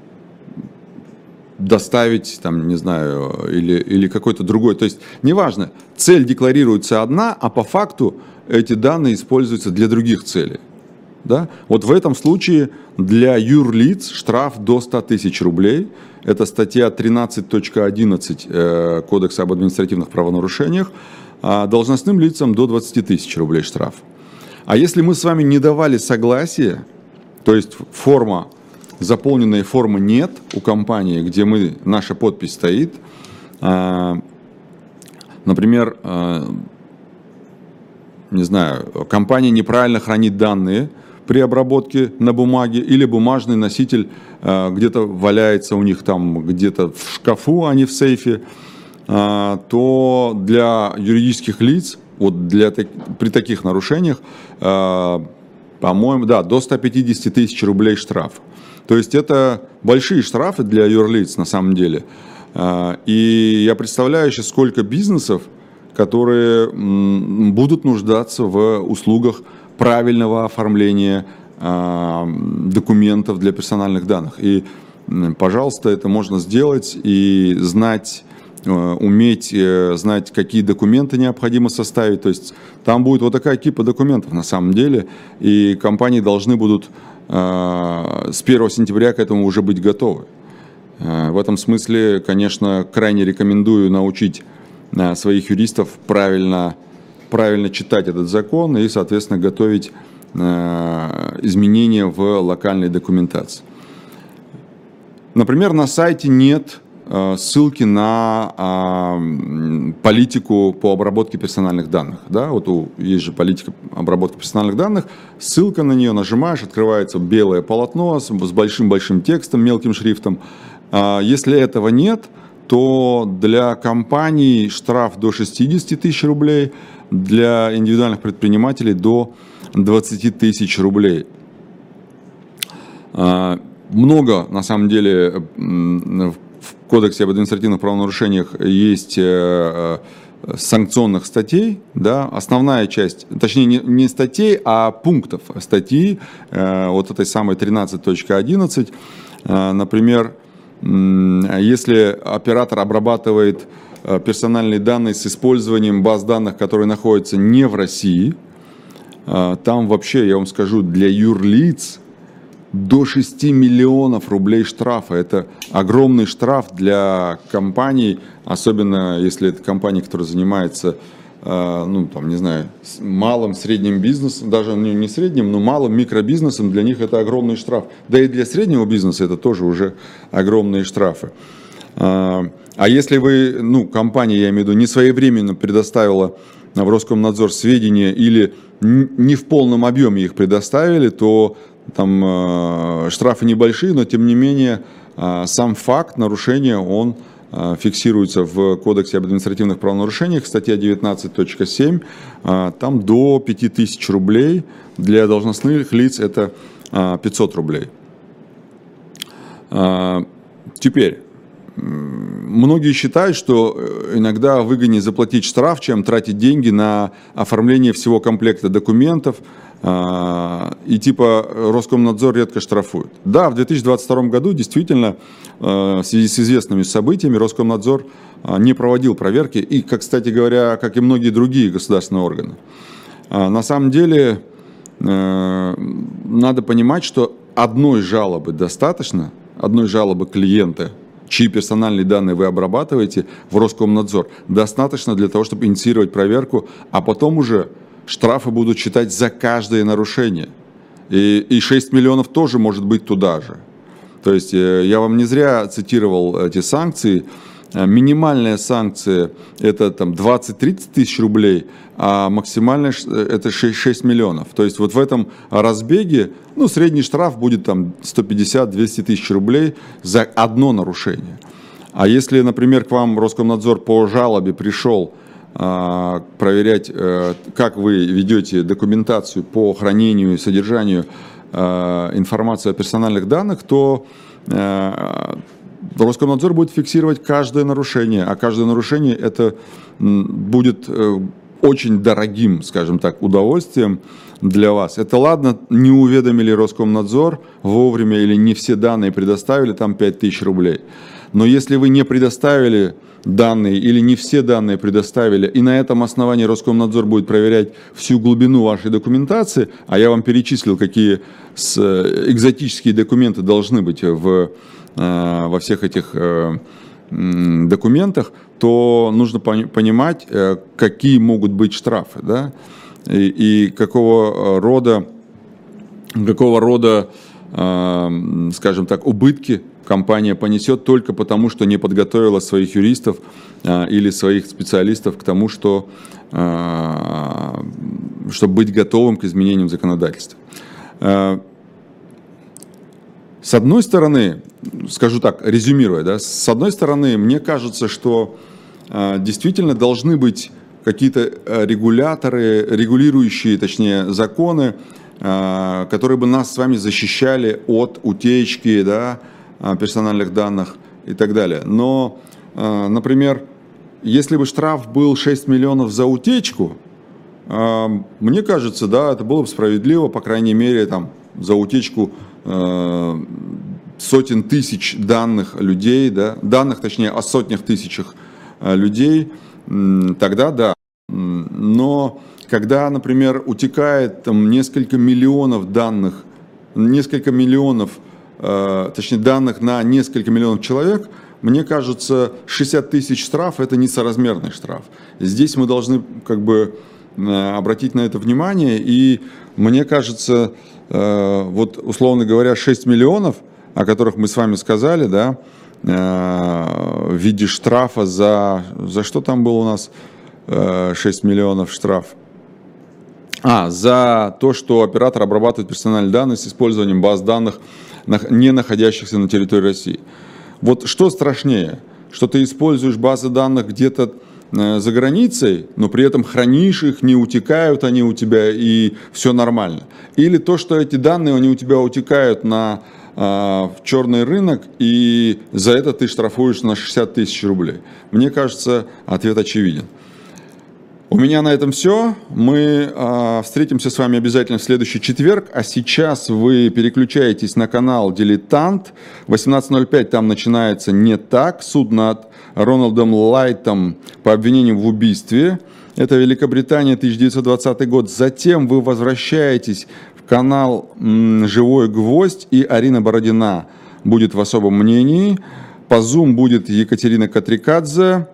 доставить, там, не знаю, или, или какой-то другой. То есть, неважно, цель декларируется одна, а по факту эти данные используются для других целей. Да? Вот в этом случае для юрлиц штраф до 100 тысяч рублей. Это статья 13.11 э, Кодекса об административных правонарушениях. А должностным лицам до 20 тысяч рублей штраф. А если мы с вами не давали согласия, то есть форма, заполненной формы нет у компании, где мы, наша подпись стоит, а, например, а, не знаю, компания неправильно хранит данные – при обработке на бумаге, или бумажный носитель э, где-то валяется у них там где-то в шкафу, а не в сейфе, то для юридических лиц, вот для, при таких нарушениях, по-моему, да, до 150 тысяч рублей штраф. То есть это большие штрафы для юрлиц на самом деле. И я представляю еще, сколько бизнесов, которые будут нуждаться в услугах правильного оформления а, документов для персональных данных. И, пожалуйста, это можно сделать и знать, уметь э, знать, какие документы необходимо составить. То есть там будет вот такая кипа документов на самом деле, и компании должны будут а, с 1 сентября к этому уже быть готовы. Э, в этом смысле, конечно, крайне рекомендую научить своих юристов правильно правильно читать этот закон и, соответственно, готовить э, изменения в локальной документации. Например, на сайте нет э, ссылки на э, политику по обработке персональных данных. Да? Вот у, есть же политика обработки персональных данных, ссылка на нее, нажимаешь, открывается белое полотно с большим-большим текстом, мелким шрифтом. Если этого нет, то для компаний штраф до 60 тысяч рублей, для индивидуальных предпринимателей до 20 тысяч рублей. А, много, на самом деле, Кодексе об административных правонарушениях есть э, э, санкционных статей, да, основная часть, точнее не, статей, а пунктов статьи, э, вот этой самой 13.11, например, если оператор обрабатывает персональные данные с использованием баз данных, которые находятся не в России, там вообще, я вам скажу, для юрлиц до 6 миллионов рублей штрафа. Это огромный штраф для компаний, особенно если это компания, которая занимается э, ну, там, не знаю, малым, средним бизнесом, даже не средним, но малым микробизнесом, для них это огромный штраф. Да и для среднего бизнеса это тоже уже огромные штрафы. А если вы, ну, компания, я имею в виду, не своевременно предоставила в Роскомнадзор сведения или не в полном объеме их предоставили, то там штрафы небольшие, но тем не менее сам факт нарушения, он Э, фиксируется в Кодексе об административных правонарушениях, статья 19.7, э, там до 5000 рублей, для должностных лиц это 500 э, рублей. Теперь, многие считают, что иногда выгоднее заплатить штраф, чем тратить деньги на оформление всего комплекта документов, и типа Роскомнадзор редко штрафует. Да, в 2022 году действительно в связи с известными событиями Роскомнадзор не проводил проверки, и, как, кстати говоря, как и многие другие государственные органы. На самом деле надо понимать, что одной жалобы достаточно, одной жалобы клиента, чьи персональные данные вы обрабатываете в Роскомнадзор, достаточно для того, чтобы инициировать проверку, а потом уже штрафы будут считать за каждое нарушение. И, и 6 миллионов тоже может быть туда же. То есть э, я вам не зря цитировал эти санкции. Э, минимальная санкция это там 20-30 тысяч рублей, а максимальная э, это 6, 6 миллионов. То есть вот в этом разбеге ну, средний штраф будет там 150-200 тысяч рублей за одно нарушение. А если, например, к вам Роскомнадзор по жалобе пришел проверять, э, как вы ведете документацию по хранению и содержанию а, информации о персональных данных, то э, Роскомнадзор будет фиксировать каждое нарушение, а каждое нарушение это будет э, очень дорогим, скажем так, удовольствием для вас. Это ладно, не уведомили Роскомнадзор вовремя или не все данные предоставили, там 5000 рублей. Но если вы не предоставили данные или не все данные предоставили, и на этом основании Роскомнадзор будет проверять всю глубину вашей документации, а я вам перечислил, какие э, экзотические документы должны быть в, э, во всех этих э, документах, то нужно понимать, какие могут быть штрафы, да, и, и какого рода, какого рода, скажем так, убытки компания понесет только потому, что не подготовила своих юристов а, или своих специалистов к тому, что, а, чтобы быть готовым к изменениям законодательства. А, с одной стороны, скажу так, резюмируя, да, с одной стороны, мне кажется, что действительно должны быть какие-то регуляторы, регулирующие, точнее, законы, которые бы нас с вами защищали от утечки, да, персональных данных и так далее. Но, а, например, если бы штраф был 6 миллионов за утечку, а, мне кажется, да, это было бы справедливо, по крайней мере, там, за утечку сотен тысяч данных людей, да, данных, точнее, о сотнях тысячах людей, тогда да. Но когда, например, утекает там, несколько миллионов данных, несколько миллионов Э, точнее данных на несколько миллионов человек, мне кажется, 60 тысяч штраф – это несоразмерный штраф. Здесь мы должны как бы э, обратить на это внимание, и мне кажется, э, вот условно говоря, 6 миллионов, о которых мы с вами сказали, да, в виде штрафа за, за что там было у нас 6 миллионов штраф? А, за то, что оператор обрабатывает персональные данные с использованием баз данных не находящихся на территории России. Вот что страшнее, что ты используешь базы данных где-то э, за границей, но при этом хранишь их, не утекают они у тебя и все нормально. Или то, что эти данные, они у тебя утекают на э, в черный рынок, и за это ты штрафуешь на 60 тысяч рублей. Мне кажется, ответ очевиден. У меня на этом все. Мы э, встретимся с вами обязательно в следующий четверг. А сейчас вы переключаетесь на канал «Дилетант». 18.05 там начинается «Не так». Суд над Роналдом Лайтом по обвинению в убийстве. Это Великобритания, 1920 год. Затем вы возвращаетесь в канал «Живой гвоздь» и Арина Бородина будет в особом мнении. По Zoom будет Екатерина Катрикадзе.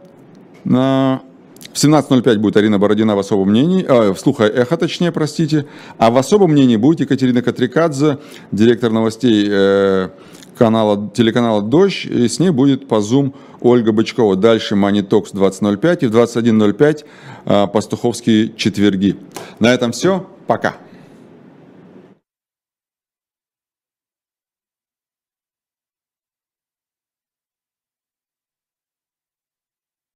В 17.05 будет Арина Бородина в особом мнении, э, в слуха эхо, точнее, простите. А в особом мнении будет Екатерина Катрикадзе, директор новостей э, канала, телеканала «Дождь». И с ней будет по Zoom Ольга Бычкова. Дальше Talks 20.05 и в 21.05 э, пастуховские четверги. На этом все. Пока.